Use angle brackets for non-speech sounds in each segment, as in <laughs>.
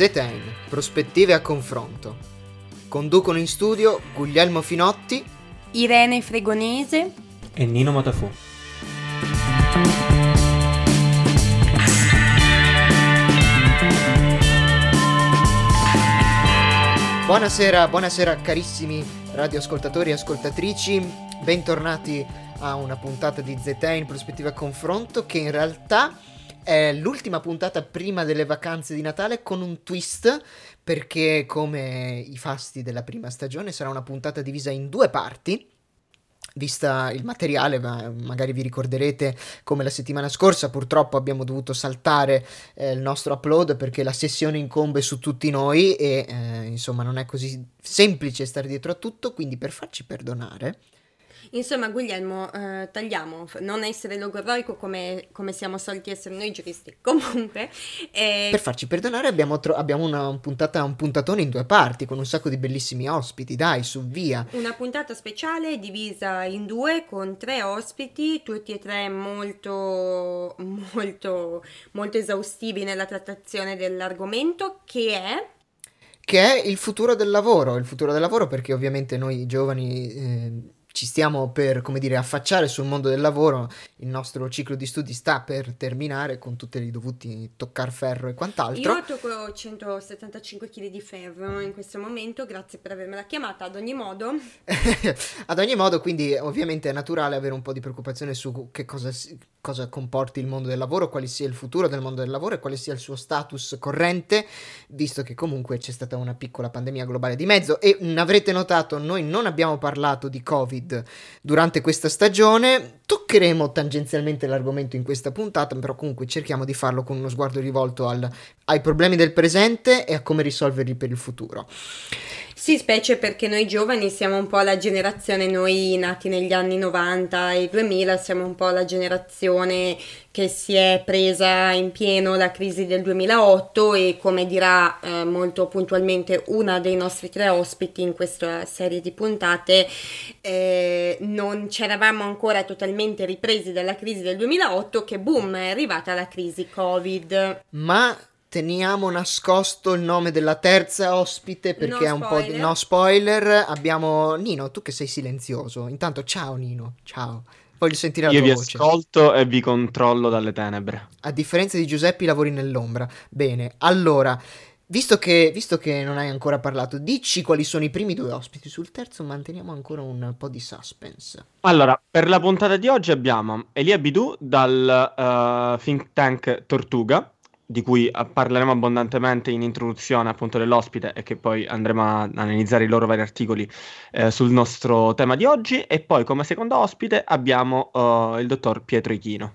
ZN, prospettive a confronto. Conducono in studio Guglielmo Finotti, Irene Fregonese e Nino Matafu. Buonasera, buonasera carissimi radioascoltatori e ascoltatrici, bentornati a una puntata di ZN in prospettiva a confronto che in realtà è l'ultima puntata prima delle vacanze di Natale con un twist perché come i fasti della prima stagione sarà una puntata divisa in due parti. Vista il materiale, magari vi ricorderete come la settimana scorsa purtroppo abbiamo dovuto saltare eh, il nostro upload perché la sessione incombe su tutti noi e eh, insomma non è così semplice stare dietro a tutto, quindi per farci perdonare Insomma, Guglielmo, eh, tagliamo, non essere logorroico come, come, siamo soliti essere noi giuristi. <laughs> Comunque... Eh... Per farci perdonare abbiamo, tro- abbiamo una puntata, un puntatone in due parti, con un sacco di bellissimi ospiti, dai, su via. Una puntata speciale divisa in due, con tre ospiti, tutti e tre molto, molto, molto esaustivi nella trattazione dell'argomento, che è che è il futuro del lavoro, il futuro del lavoro perché ovviamente noi giovani eh, ci stiamo per, come dire, affacciare sul mondo del lavoro, il nostro ciclo di studi sta per terminare con tutti i dovuti toccar ferro e quant'altro. Io tocco 175 kg di ferro in questo momento, grazie per avermela chiamata ad ogni modo. <laughs> ad ogni modo, quindi ovviamente è naturale avere un po' di preoccupazione su che cosa, cosa comporti il mondo del lavoro, quale sia il futuro del mondo del lavoro e quale sia il suo status corrente, visto che comunque c'è stata una piccola pandemia globale di mezzo e avrete notato noi non abbiamo parlato di Covid durante questa stagione. Toccheremo tangenzialmente l'argomento in questa puntata, però comunque cerchiamo di farlo con uno sguardo rivolto al, ai problemi del presente e a come risolverli per il futuro. Sì, specie perché noi giovani siamo un po' la generazione, noi nati negli anni 90 e 2000, siamo un po' la generazione che si è presa in pieno la crisi del 2008 e come dirà eh, molto puntualmente una dei nostri tre ospiti in questa serie di puntate, eh, non ci eravamo ancora totalmente ripresi dalla crisi del 2008 che boom è arrivata la crisi Covid. Ma teniamo nascosto il nome della terza ospite perché no è un spoiler. po' di no spoiler. Abbiamo Nino, tu che sei silenzioso. Intanto ciao Nino, ciao. Voglio sentire la Io tua voce. Io vi ascolto e vi controllo dalle tenebre. A differenza di Giuseppe lavori nell'ombra. Bene, allora, visto che, visto che non hai ancora parlato, dici quali sono i primi due ospiti. Sul terzo manteniamo ancora un po' di suspense. Allora, per la puntata di oggi abbiamo Elia Bidou dal uh, think tank Tortuga di cui eh, parleremo abbondantemente in introduzione appunto dell'ospite e che poi andremo a analizzare i loro vari articoli eh, sul nostro tema di oggi e poi come secondo ospite abbiamo uh, il dottor Pietro Ichino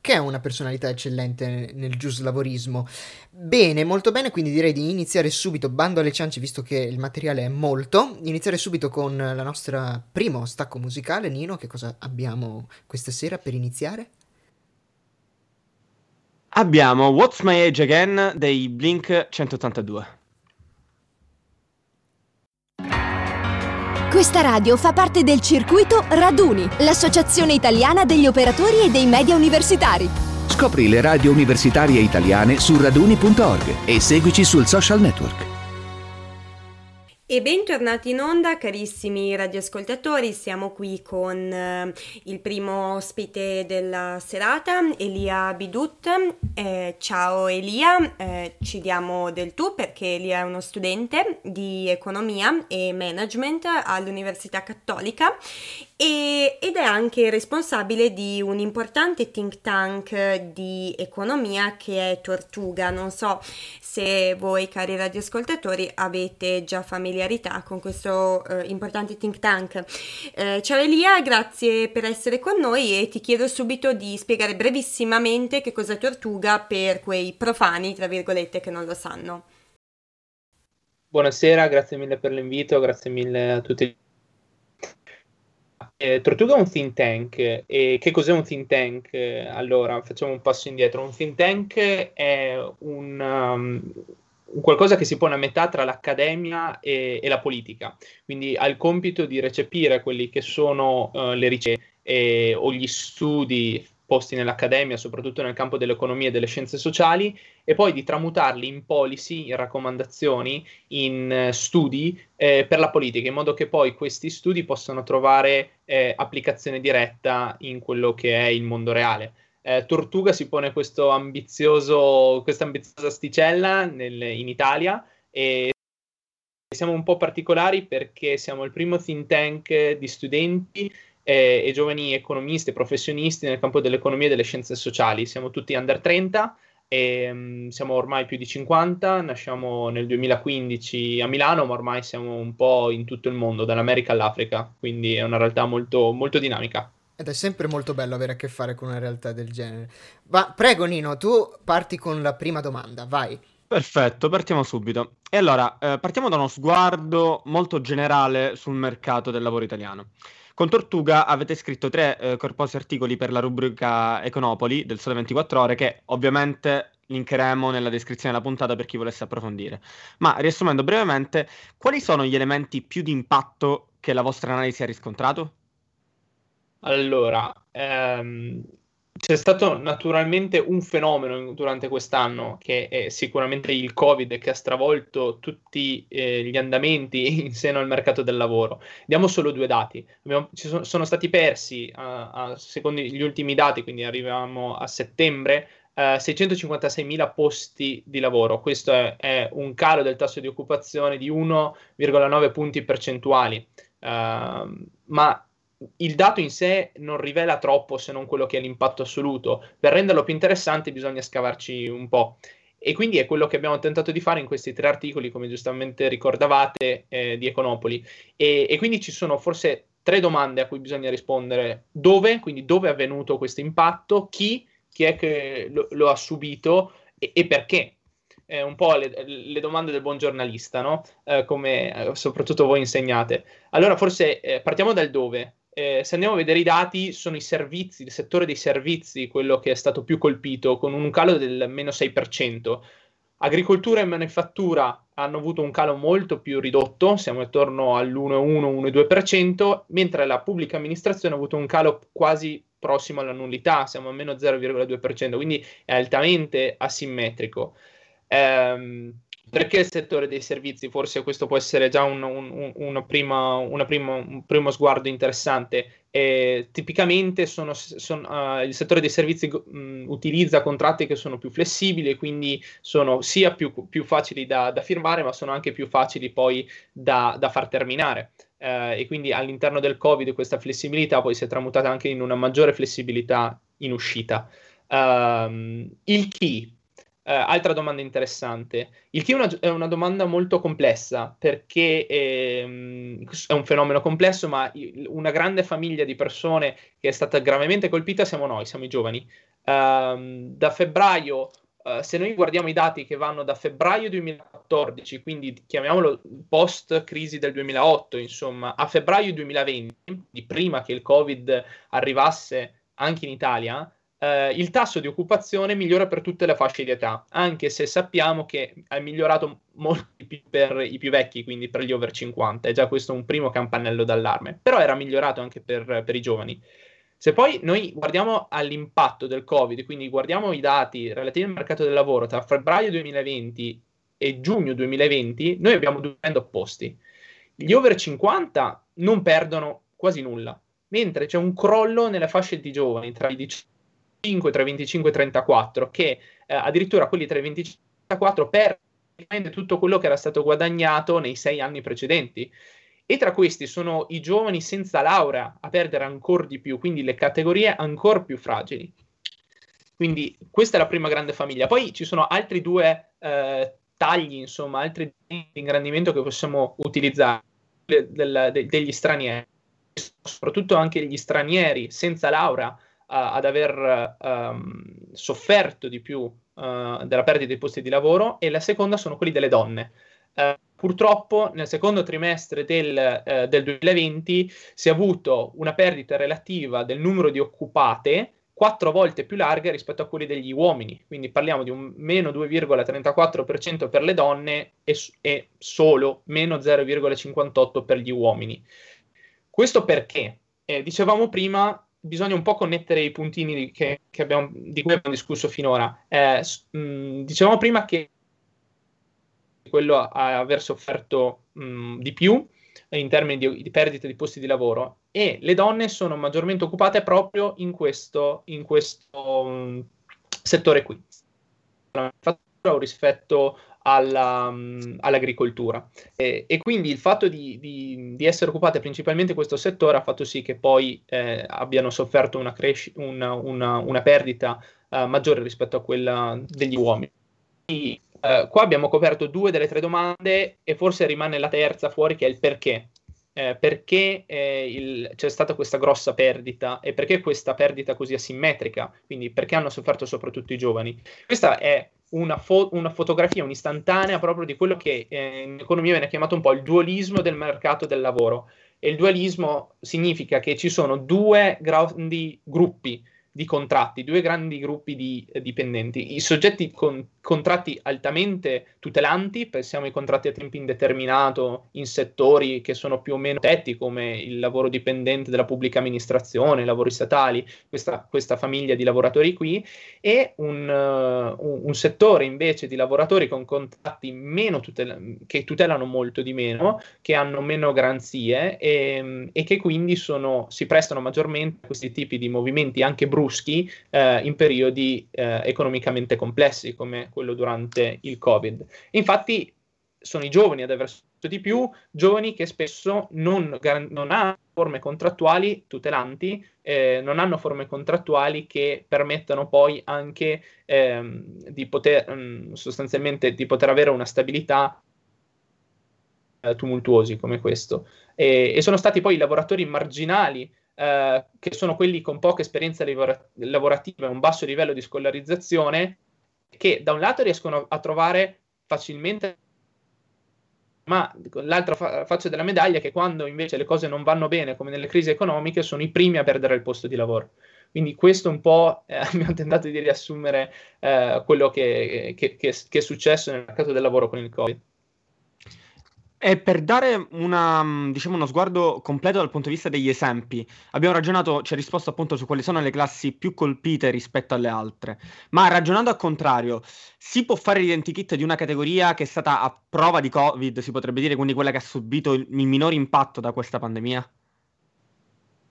che è una personalità eccellente nel giuslavorismo. Bene, molto bene, quindi direi di iniziare subito, bando alle ciance, visto che il materiale è molto, iniziare subito con la nostra primo stacco musicale. Nino, che cosa abbiamo questa sera per iniziare? Abbiamo What's My Age Again dei Blink 182. Questa radio fa parte del circuito Raduni, l'associazione italiana degli operatori e dei media universitari. Scopri le radio universitarie italiane su raduni.org e seguici sul social network. E bentornati in onda, carissimi radioascoltatori. Siamo qui con eh, il primo ospite della serata, Elia Bidut. Eh, ciao Elia, eh, ci diamo del tu perché Elia è uno studente di economia e management all'Università Cattolica e, ed è anche responsabile di un importante think tank di economia che è Tortuga. Non so se voi, cari radioascoltatori, avete già familiarità con questo eh, importante think tank. Eh, ciao Elia, grazie per essere con noi e ti chiedo subito di spiegare brevissimamente che cos'è Tortuga per quei profani, tra virgolette, che non lo sanno. Buonasera, grazie mille per l'invito, grazie mille a tutti eh, Tortuga è un think tank e che cos'è un think tank? Allora, facciamo un passo indietro. Un think tank è un, um, qualcosa che si pone a metà tra l'accademia e, e, la politica, quindi ha il compito di recepire quelli che sono uh, le ricerche o gli studi posti nell'accademia, soprattutto nel campo dell'economia e delle scienze sociali, e poi di tramutarli in policy, in raccomandazioni, in eh, studi eh, per la politica, in modo che poi questi studi possano trovare eh, applicazione diretta in quello che è il mondo reale. Eh, Tortuga si pone questa ambiziosa asticella nel, in Italia e siamo un po' particolari perché siamo il primo think tank di studenti eh, e giovani economisti e professionisti nel campo dell'economia e delle scienze sociali. Siamo tutti under 30 e um, siamo ormai più di 50, nasciamo nel 2015 a Milano, ma ormai siamo un po' in tutto il mondo, dall'America all'Africa, quindi è una realtà molto, molto dinamica. Ed è sempre molto bello avere a che fare con una realtà del genere. Ma prego Nino, tu parti con la prima domanda, vai. Perfetto, partiamo subito. E allora, eh, partiamo da uno sguardo molto generale sul mercato del lavoro italiano. Con Tortuga avete scritto tre eh, corposi articoli per la rubrica Econopoli del Sole 24 Ore che ovviamente linkeremo nella descrizione della puntata per chi volesse approfondire. Ma riassumendo brevemente, quali sono gli elementi più di impatto che la vostra analisi ha riscontrato? Allora, ehm, c'è stato naturalmente un fenomeno durante quest'anno che è sicuramente il Covid che ha stravolto tutti eh, gli andamenti <laughs> in seno al mercato del lavoro. Diamo solo due dati. Abbiamo, sono, sono, stati persi, uh, uh, secondo gli ultimi dati, quindi arriviamo a settembre, uh, eh, 656.000 posti di lavoro. Questo è, è, un calo del tasso di occupazione di 1,9 punti percentuali. Ehm, ma il dato in sé non rivela troppo se non quello che è l'impatto assoluto. Per renderlo più interessante bisogna scavarci un po'. E quindi è quello che abbiamo tentato di fare in questi tre articoli, come giustamente ricordavate, eh, di Econopoli. E, e, quindi ci sono forse tre domande a cui bisogna rispondere. Dove? Quindi dove è avvenuto questo impatto? Chi? Chi è che lo, lo ha subito? E, e perché? Eh, un po' le, le, domande del buon giornalista, no? Eh, come eh, soprattutto voi insegnate. Allora, forse eh, partiamo dal dove eh, se andiamo a vedere i dati, sono i servizi, il settore dei servizi quello che è stato più colpito, con un calo del meno 6%. Agricoltura e manifattura hanno avuto un calo molto più ridotto, siamo attorno all'1,1-1,2%, mentre la pubblica amministrazione ha avuto un calo quasi prossimo alla nullità, siamo a meno 0,2%, quindi è altamente asimmetrico. Ehm, perché il settore dei servizi? Forse questo può essere già un, un, una prima, una prima, un primo sguardo interessante. Eh, tipicamente sono, sono, uh, il settore dei servizi mh, utilizza contratti che sono più flessibili quindi sono sia più, più facili da, da, firmare, ma sono anche più facili poi da, da far terminare. Uh, e quindi all'interno del Covid questa flessibilità poi si è tramutata anche in una maggiore flessibilità in uscita. Uh, il key Uh, altra domanda interessante. Il che è una, è una domanda molto complessa perché ehm, è un fenomeno complesso, ma una grande famiglia di persone che è stata gravemente colpita siamo noi, siamo i giovani. Uh, da febbraio, uh, se noi guardiamo i dati che vanno da febbraio 2014, quindi chiamiamolo post crisi del 2008, insomma, a febbraio 2020, di prima che il Covid arrivasse anche in Italia, eh, il tasso di occupazione migliora per tutte le fasce di età, anche se sappiamo che è migliorato molto di più per i più vecchi, quindi per gli over 50. È già questo un primo campanello d'allarme, però era migliorato anche per, per i giovani. Se poi noi guardiamo all'impatto del Covid, quindi guardiamo i dati relativi al mercato del lavoro tra febbraio 2020 e giugno 2020, noi abbiamo due trend opposti. Gli over 50 non perdono quasi nulla, mentre c'è un crollo nelle fasce di giovani tra i 18 tra i 25 e i 34, che eh, addirittura quelli tra i 25 e i 34 perdono tutto quello che era stato guadagnato nei sei anni precedenti. E tra questi sono i giovani senza laurea a perdere ancora di più, quindi le categorie ancora più fragili. Quindi questa è la prima grande famiglia. Poi ci sono altri due eh, tagli, insomma, altri di ingrandimento che possiamo utilizzare del, del, degli stranieri, soprattutto anche gli stranieri senza laurea ad aver um, sofferto di più uh, della perdita dei posti di lavoro e la seconda sono quelli delle donne. Uh, purtroppo nel secondo trimestre del, uh, del, 2020 si è avuto una perdita relativa del numero di occupate quattro volte più larga rispetto a quelli degli uomini, quindi parliamo di un meno 2,34% per le donne e, e solo meno 0,58% per gli uomini. Questo perché? Eh, dicevamo prima, bisogna un po' connettere i puntini che, che abbiamo, di cui abbiamo discusso finora. Eh, mh, dicevamo prima che quello a aver sofferto mh, di più in termini di, di, perdita di posti di lavoro e le donne sono maggiormente occupate proprio in questo, in questo mh, settore qui rispetto alla, all'agricoltura e, e, quindi il fatto di, di, di, essere occupate principalmente in questo settore ha fatto sì che poi eh, abbiano sofferto una, cresci- una, una, una perdita uh, maggiore rispetto a quella degli uomini. E, uh, qua abbiamo coperto due delle tre domande e forse rimane la terza fuori che è il perché. Eh, perché eh, il, c'è stata questa grossa perdita e perché questa perdita così asimmetrica, quindi perché hanno sofferto soprattutto i giovani. Questa è una, fo- una fotografia, un'istantanea proprio di quello che eh, in economia viene chiamato un po' il dualismo del mercato del lavoro. E il dualismo significa che ci sono due grandi gruppi di contratti, due grandi gruppi di eh, dipendenti. I soggetti con contratti altamente tutelanti, pensiamo ai contratti a tempo indeterminato in settori che sono più o meno tetti come il lavoro dipendente della pubblica amministrazione, i lavori statali, questa, questa famiglia di lavoratori qui, e un, uh, un, settore invece di lavoratori con contratti meno tutel- che tutelano molto di meno, che hanno meno garanzie e, e che quindi sono, si prestano maggiormente a questi tipi di movimenti anche bruschi uh, in periodi uh, economicamente complessi come quello durante il Covid. Infatti sono i giovani ad aver sofferto di più, giovani che spesso non, non hanno forme contrattuali tutelanti, eh, non hanno forme contrattuali che permettano poi anche ehm, di poter mh, mm, sostanzialmente di poter avere una stabilità eh, tumultuosi come questo. E, e, sono stati poi i lavoratori marginali eh, che sono quelli con poca esperienza livora- lavorativa e un basso livello di scolarizzazione che da un lato riescono a trovare facilmente ma l'altra fa- faccia della medaglia è che quando invece le cose non vanno bene, come nelle crisi economiche, sono i primi a perdere il posto di lavoro. Quindi questo un po' eh, <laughs> abbiamo tentato di riassumere eh, quello che, che, che, che, è successo nel mercato del lavoro con il Covid. E per dare una, mm, diciamo, uno sguardo completo dal punto di vista degli esempi, abbiamo ragionato, ci ha risposto appunto su quali sono le classi più colpite rispetto alle altre. Ma ragionando al contrario, si può fare l'identikit di una categoria che è stata a prova di Covid, si potrebbe dire, quindi quella che ha subito il, il minore impatto da questa pandemia?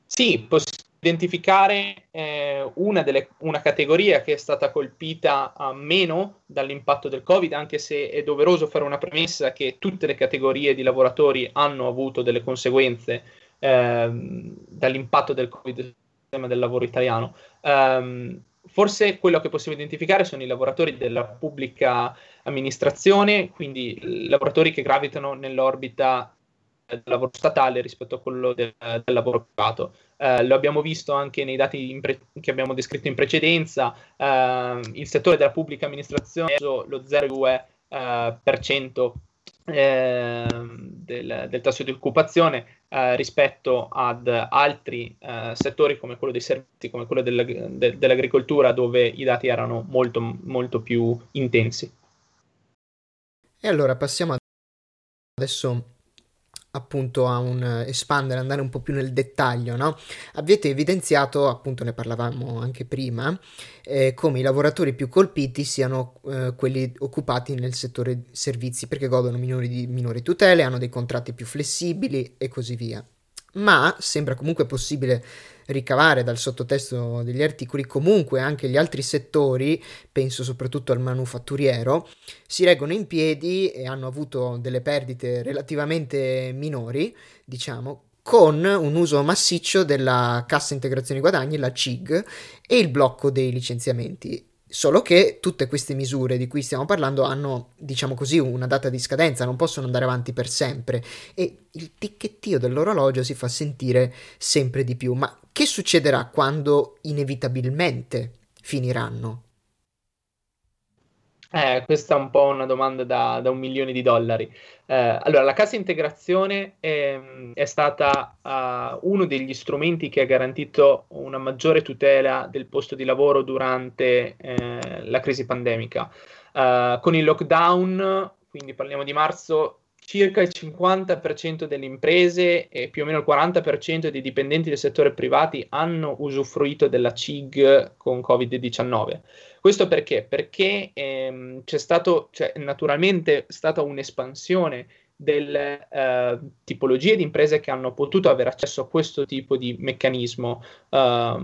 Sì, possiamo identificare eh, una, delle, una, categoria che è stata colpita meno dall'impatto del Covid, anche se è doveroso fare una premessa che tutte le categorie di lavoratori hanno avuto delle conseguenze eh, dall'impatto del Covid sul sistema del lavoro italiano. Um, forse quello che possiamo identificare sono i lavoratori della pubblica amministrazione, quindi lavoratori che gravitano nell'orbita del lavoro statale rispetto a quello del, del lavoro privato. Eh, lo abbiamo visto anche nei dati pre- che abbiamo descritto in precedenza, eh, il settore della pubblica amministrazione ha lo 0,2% eh, del, del, tasso di occupazione eh, rispetto ad altri eh, settori come quello dei servizi, come quello della, de, dell'agricoltura, dove i dati erano molto, molto più intensi. E allora passiamo adesso appunto a un espandere, andare un po' più nel dettaglio, no? Avete evidenziato, appunto ne parlavamo anche prima, eh, come i lavoratori più colpiti siano eh, quelli occupati nel settore servizi perché godono minori, di, minori tutele, hanno dei contratti più flessibili e così via. Ma sembra comunque possibile ricavare dal sottotesto degli articoli, comunque anche gli altri settori, penso soprattutto al manufatturiero, si reggono in piedi e hanno avuto delle perdite relativamente minori, diciamo, con un uso massiccio della cassa integrazione guadagni, la CIG, e il blocco dei licenziamenti. Solo che tutte queste misure di cui stiamo parlando hanno, diciamo così, una data di scadenza, non possono andare avanti per sempre e il ticchettio dell'orologio si fa sentire sempre di più. Ma che succederà quando inevitabilmente finiranno? Eh, questa è un po' una domanda da, da un milione di dollari. Eh, allora, la cassa integrazione è, è stata uh, uno degli strumenti che ha garantito una maggiore tutela del posto di lavoro durante eh, la crisi pandemica. Uh, con il lockdown, quindi parliamo di marzo, circa il 50% delle imprese e più o meno il 40% dei dipendenti del settore privati hanno usufruito della CIG con Covid-19. Questo perché? Perché ehm, c'è stato, cioè, naturalmente stata un'espansione delle eh, tipologie di imprese che hanno potuto avere accesso a questo tipo di meccanismo uh,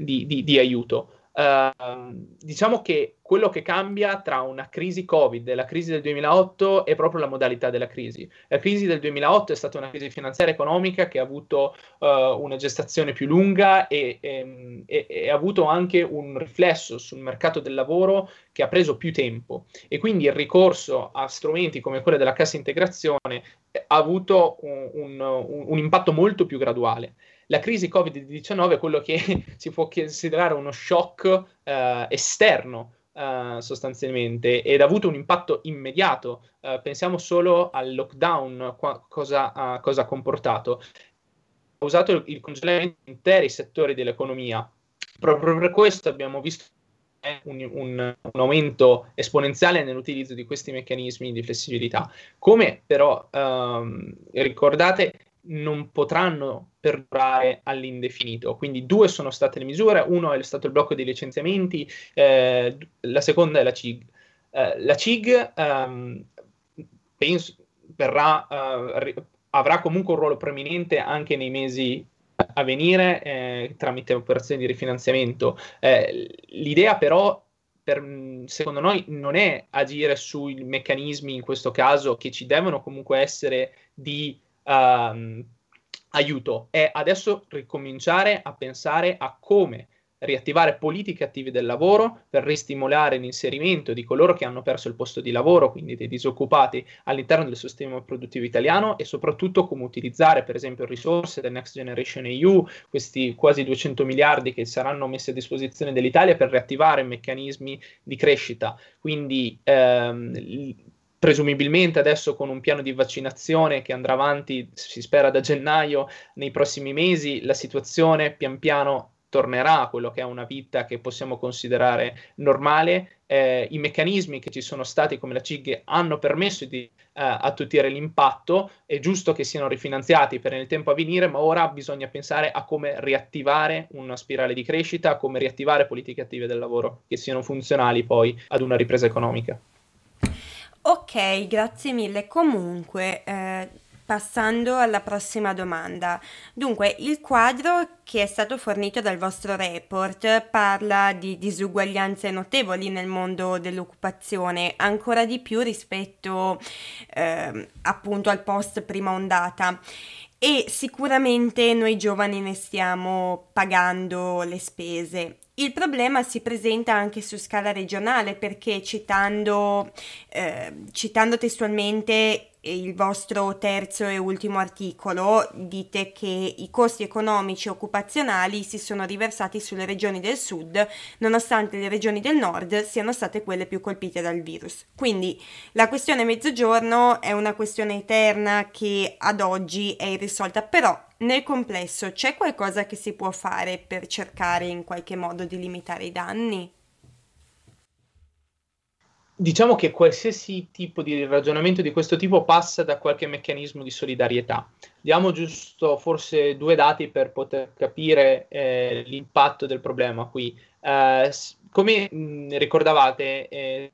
di, di, di, aiuto. Uh, diciamo che quello che cambia tra una crisi Covid e la crisi del 2008 è proprio la modalità della crisi. La crisi del 2008 è stata una crisi finanziaria e economica che ha avuto uh, una gestazione più lunga e, e, e, e, ha avuto anche un riflesso sul mercato del lavoro che ha preso più tempo e quindi il ricorso a strumenti come quello della cassa integrazione ha avuto un, un, un impatto molto più graduale la crisi Covid-19 è quello che <laughs> si può considerare uno shock eh, esterno Uh, sostanzialmente ed ha avuto un impatto immediato. Uh, pensiamo solo al lockdown, qua, cosa, uh, cosa, ha comportato. Ha usato il, il congelamento di interi settori dell'economia. Proprio per questo abbiamo visto un, un, un, aumento esponenziale nell'utilizzo di questi meccanismi di flessibilità. Come però um, ricordate, non potranno perdurare all'indefinito. Quindi due sono state le misure, uno è stato il blocco dei licenziamenti, eh, la seconda è la CIG. Eh, la CIG ehm, penso, verrà, eh, avrà comunque un ruolo preminente anche nei mesi a venire eh, tramite operazioni di rifinanziamento. Eh, l'idea però per, secondo noi non è agire sui meccanismi in questo caso che ci devono comunque essere di uh, aiuto è adesso ricominciare a pensare a come riattivare politiche attive del lavoro per ristimolare l'inserimento di coloro che hanno perso il posto di lavoro, quindi dei disoccupati, all'interno del sistema produttivo italiano e soprattutto come utilizzare per esempio risorse del Next Generation EU, questi quasi 200 miliardi che saranno messi a disposizione dell'Italia per riattivare meccanismi di crescita. Quindi ehm, presumibilmente adesso con un piano di vaccinazione che andrà avanti, si spera da gennaio, nei prossimi mesi, la situazione pian piano tornerà a quello che è una vita che possiamo considerare normale. Eh, I meccanismi che ci sono stati come la CIG hanno permesso di eh, attutire l'impatto, è giusto che siano rifinanziati per il tempo a venire, ma ora bisogna pensare a come riattivare una spirale di crescita, a come riattivare politiche attive del lavoro che siano funzionali poi ad una ripresa economica. Ok, grazie mille. Comunque, eh, passando alla prossima domanda. Dunque, il quadro che è stato fornito dal vostro report parla di disuguaglianze notevoli nel mondo dell'occupazione, ancora di più rispetto eh, appunto al post prima ondata. E sicuramente noi giovani ne stiamo pagando le spese il problema si presenta anche su scala regionale perché citando, eh, citando testualmente il vostro terzo e ultimo articolo dite che i costi economici e occupazionali si sono riversati sulle regioni del sud, nonostante le regioni del nord siano state quelle più colpite dal virus. Quindi la questione mezzogiorno è una questione eterna che ad oggi è irrisolta, però nel complesso c'è qualcosa che si può fare per cercare in qualche modo di limitare i danni? diciamo che qualsiasi tipo di ragionamento di questo tipo passa da qualche meccanismo di solidarietà. Diamo giusto forse due dati per poter capire eh, l'impatto del problema qui. Eh, come mh, ricordavate, eh,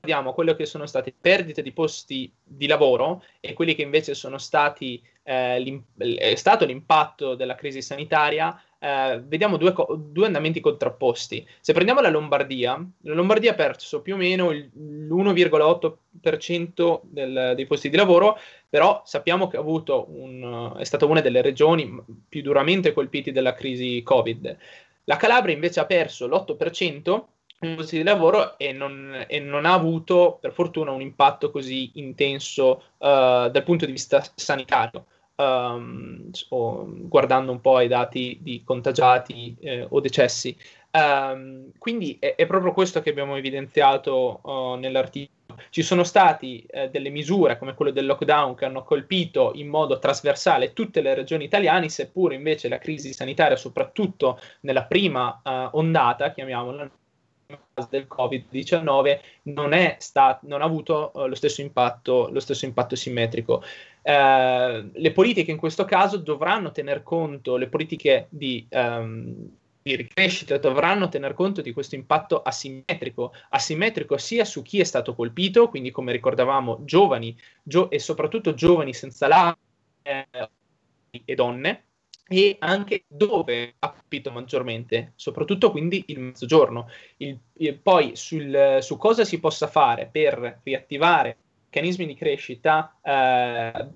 vediamo quello che sono state perdite di posti di lavoro e quelli che invece sono stati eh, è stato l'impatto della crisi sanitaria eh, vediamo due, co- due, andamenti contrapposti. Se prendiamo la Lombardia, la Lombardia ha perso più o meno il, l'1,8% del, dei posti di lavoro, però sappiamo che un, è stata una delle regioni più duramente colpite dalla crisi Covid. La Calabria invece ha perso l'8% dei posti di lavoro e non, e non, ha avuto, per fortuna, un impatto così intenso uh, dal punto di vista sanitario um, guardando un po' ai dati di contagiati eh, o decessi. Um, quindi è, è, proprio questo che abbiamo evidenziato uh, nell'articolo. Ci sono state eh, delle misure come quello del lockdown che hanno colpito in modo trasversale tutte le regioni italiane, seppure invece la crisi sanitaria, soprattutto nella prima uh, ondata, chiamiamola, del Covid-19 non, stat- non ha avuto uh, lo, stesso impatto, lo stesso impatto simmetrico. Uh, le politiche in questo caso dovranno tener conto, le politiche di, um, di ricrescita dovranno tener conto di questo impatto asimmetrico, asimmetrico sia su chi è stato colpito, quindi come ricordavamo giovani gio- e soprattutto giovani senza la eh, e donne, e anche dove ha colpito maggiormente, soprattutto quindi il mezzogiorno. Il, il, poi sul, su cosa si possa fare per riattivare meccanismi di crescita, eh,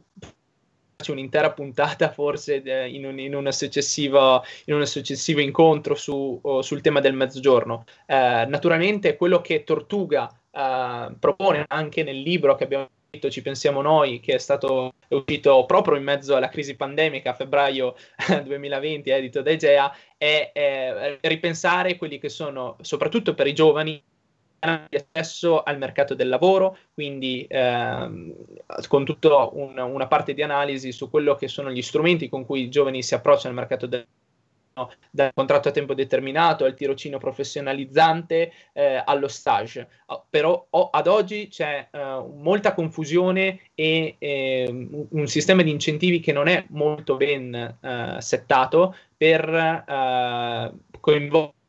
un'intera puntata forse eh, in, un, in, una in, un, successivo incontro su, sul tema del mezzogiorno. Eh, naturalmente quello che Tortuga eh, propone anche nel libro che abbiamo ci pensiamo noi, che è stato uscito proprio in mezzo alla crisi pandemica a febbraio 2020, edito da Egea, è, è ripensare quelli che sono, soprattutto per i giovani, di accesso al mercato del lavoro, quindi ehm, con tutta un, una parte di analisi su quello che sono gli strumenti con cui i giovani si approcciano al mercato del lavoro dal contratto a tempo determinato al tirocino professionalizzante eh, allo stage. Oh, però oh, ad oggi c'è uh, molta confusione e eh, un sistema di incentivi che non è molto ben uh, settato per uh, coinvolgere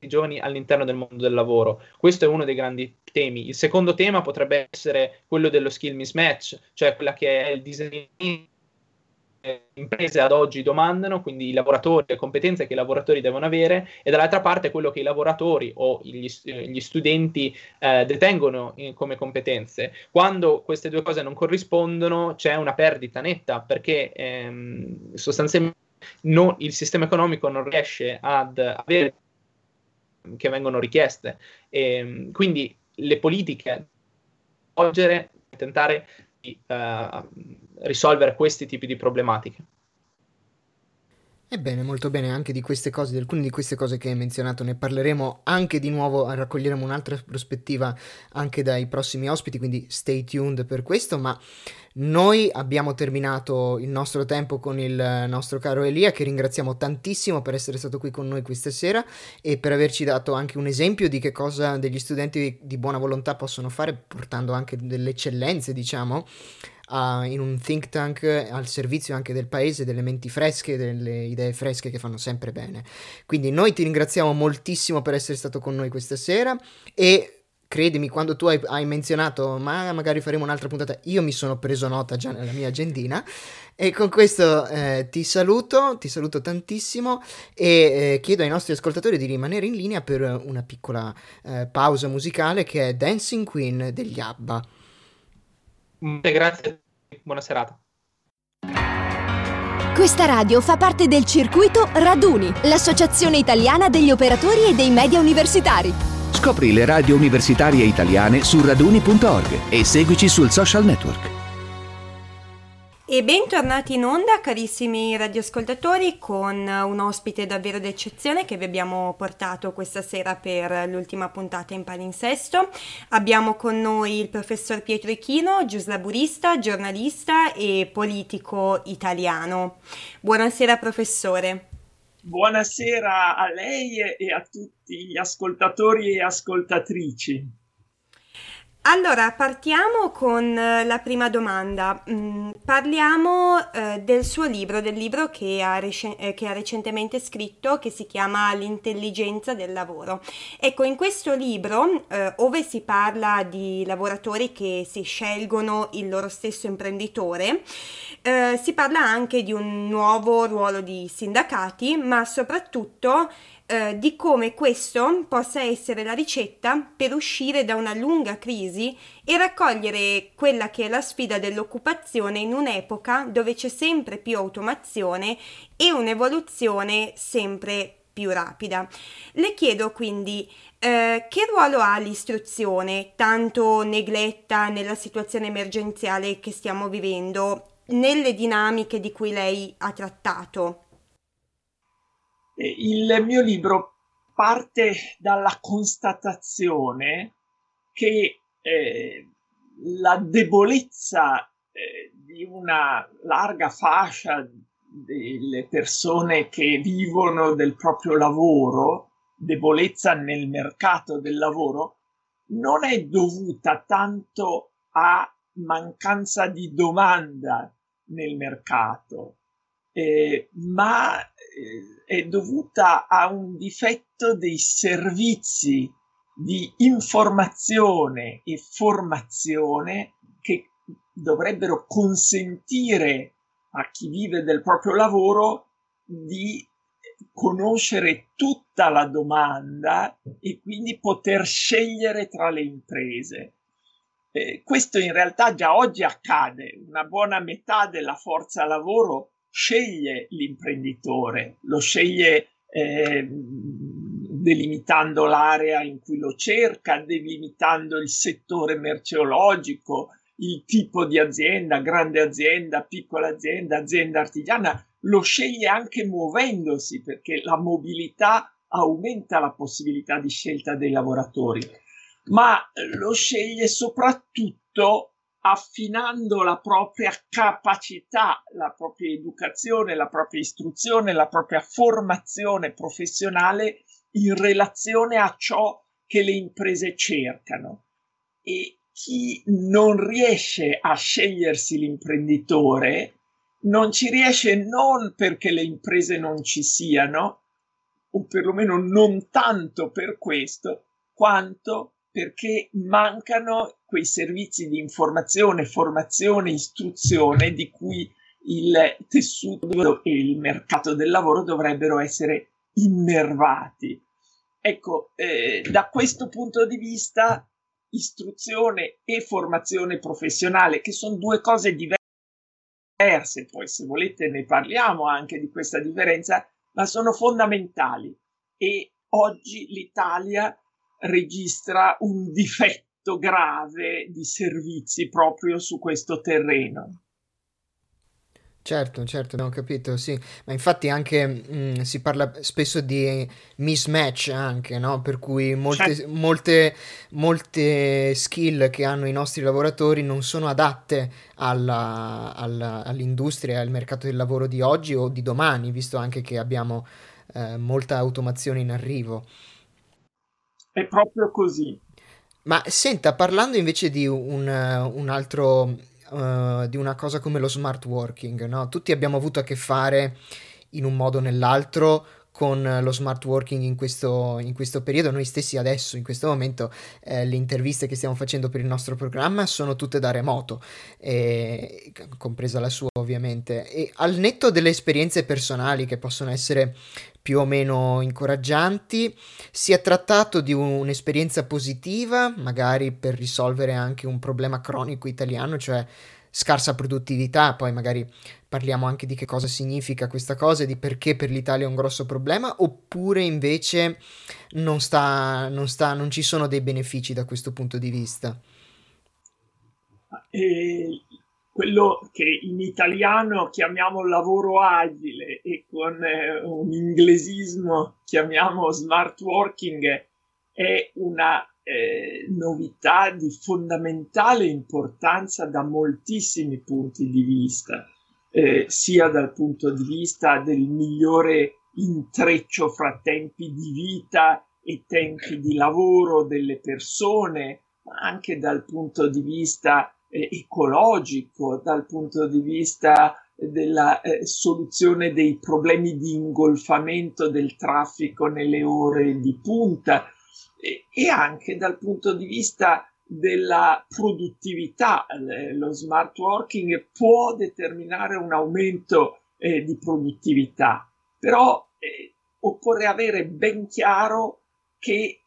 i giovani all'interno del mondo del lavoro. Questo è uno dei grandi temi. Il secondo tema potrebbe essere quello dello skill mismatch, cioè quella che è il disegno imprese ad oggi domandano, quindi i lavoratori, le competenze che i lavoratori devono avere e dall'altra parte quello che i lavoratori o gli, gli studenti eh, detengono in, come competenze. Quando queste due cose non corrispondono c'è una perdita netta perché ehm, sostanzialmente non, il sistema economico non riesce ad avere che vengono richieste. E, ehm, quindi le politiche tentare di uh, risolvere questi tipi di problematiche. Ebbene, molto bene, anche di queste cose, di alcune di queste cose che hai menzionato, ne parleremo anche di nuovo, raccoglieremo un'altra prospettiva anche dai prossimi ospiti, quindi stay tuned per questo, ma noi abbiamo terminato il nostro tempo con il nostro caro Elia, che ringraziamo tantissimo per essere stato qui con noi questa sera e per averci dato anche un esempio di che cosa degli studenti di buona volontà possono fare, portando anche delle eccellenze, diciamo, a, in un think tank al servizio anche del paese, delle menti fresche, delle idee fresche che fanno sempre bene. Quindi noi ti ringraziamo moltissimo per essere stato con noi questa sera e credimi, quando tu hai, hai, menzionato, ma magari faremo un'altra puntata, io mi sono preso nota già nella mia agendina. E con questo eh, ti saluto, ti saluto tantissimo e eh, chiedo ai nostri ascoltatori di rimanere in linea per una piccola eh, pausa musicale che è Dancing Queen degli ABBA. Grazie, buona serata. Questa radio fa parte del circuito Raduni, l'associazione italiana degli operatori e dei media universitari. Scopri le radio universitarie italiane su raduni.org e seguici sul social network. E bentornati in onda, carissimi radioascoltatori, con un ospite davvero d'eccezione che vi abbiamo portato questa sera per l'ultima puntata in palinsesto. Abbiamo con noi il professor Pietro Ichino, giuslaburista, giornalista e politico italiano. Buonasera professore. Buonasera a lei e a tutti gli ascoltatori e ascoltatrici. Allora, partiamo con eh, la prima domanda. Mm, parliamo eh, del suo libro, del libro che ha, rec- eh, che ha, recentemente scritto, che si chiama L'intelligenza del lavoro. Ecco, in questo libro, eh, ove si parla di lavoratori che si scelgono il loro stesso imprenditore, eh, si parla anche di un nuovo ruolo di sindacati, ma soprattutto eh, di come questo possa essere la ricetta per uscire da una lunga crisi e raccogliere quella che è la sfida dell'occupazione in un'epoca dove c'è sempre più automazione e un'evoluzione sempre più rapida. Le chiedo quindi eh, che ruolo ha l'istruzione, tanto negletta nella situazione emergenziale che stiamo vivendo, nelle dinamiche di cui lei ha trattato? Il mio libro parte dalla constatazione che eh, la debolezza eh, di una larga fascia delle persone che vivono del proprio lavoro debolezza nel mercato del lavoro non è dovuta tanto a mancanza di domanda nel mercato, eh, ma eh, è dovuta a un difetto dei servizi di informazione e formazione che dovrebbero consentire a chi vive del proprio lavoro di conoscere tutta la domanda e quindi poter scegliere tra le imprese. Eh, questo in realtà già oggi accade, una buona metà della forza lavoro sceglie l'imprenditore, lo sceglie eh, delimitando l'area in cui lo cerca, delimitando il settore merceologico, il tipo di azienda, grande azienda, piccola azienda, azienda artigiana, lo sceglie anche muovendosi perché la mobilità aumenta la possibilità di scelta dei lavoratori, ma lo sceglie soprattutto affinando la propria capacità, la propria educazione, la propria istruzione, la propria formazione professionale in relazione a ciò che le imprese cercano. E chi non riesce a scegliersi l'imprenditore non ci riesce non perché le imprese non ci siano, o perlomeno non tanto per questo, quanto perché mancano quei servizi di informazione, formazione, istruzione di cui il tessuto e il mercato del lavoro dovrebbero essere innervati. Ecco, eh, da questo punto di vista, istruzione e formazione professionale, che sono due cose diverse, poi se volete ne parliamo anche di questa differenza, ma sono fondamentali e oggi l'Italia registra un difetto grave di servizi proprio su questo terreno. Certo, certo, abbiamo capito, sì, ma infatti anche mh, si parla spesso di mismatch anche, no? Per cui molte, certo. molte, molte skill che hanno i nostri lavoratori non sono adatte alla, alla, all'industria al mercato del lavoro di oggi o di domani, visto anche che abbiamo eh, molta automazione in arrivo. È proprio così. Ma senta, parlando invece di un, un altro uh, di una cosa come lo smart working, no? Tutti abbiamo avuto a che fare in un modo o nell'altro con lo smart working in questo, in questo periodo. Noi stessi adesso, in questo momento, eh, le interviste che stiamo facendo per il nostro programma sono tutte da remoto, e, compresa la sua ovviamente. E al netto delle esperienze personali che possono essere più o meno incoraggianti, si è trattato di un'esperienza positiva, magari per risolvere anche un problema cronico italiano, cioè scarsa produttività, poi magari parliamo anche di che cosa significa questa cosa e di perché per l'Italia è un grosso problema, oppure invece non, sta, non, sta, non ci sono dei benefici da questo punto di vista? E quello che in italiano chiamiamo lavoro agile e con eh, un inglesismo chiamiamo smart working è una eh, novità di fondamentale importanza da moltissimi punti di vista, eh, sia dal punto di vista del migliore intreccio fra tempi di vita e tempi di lavoro delle persone, ma anche dal punto di vista eh, ecologico, dal punto di vista della eh, soluzione dei problemi di ingolfamento del traffico nelle ore di punta e, anche dal punto di vista della produttività. Lo smart working può determinare un aumento eh, di produttività, però eh, occorre avere ben chiaro che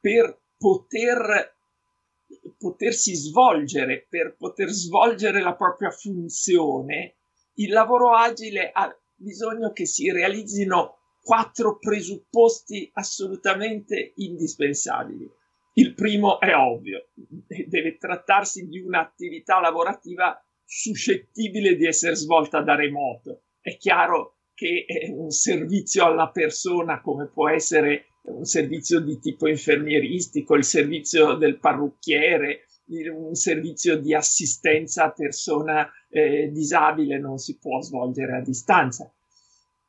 per poter potersi svolgere, per poter svolgere la propria funzione, il lavoro agile ha bisogno che si realizzino quattro presupposti assolutamente indispensabili. Il primo è ovvio, deve trattarsi di un'attività lavorativa suscettibile di essere svolta da remoto. È chiaro che un servizio alla persona, come può essere un servizio di tipo infermieristico, il servizio del parrucchiere, un servizio di assistenza a persona eh, disabile non si può svolgere a distanza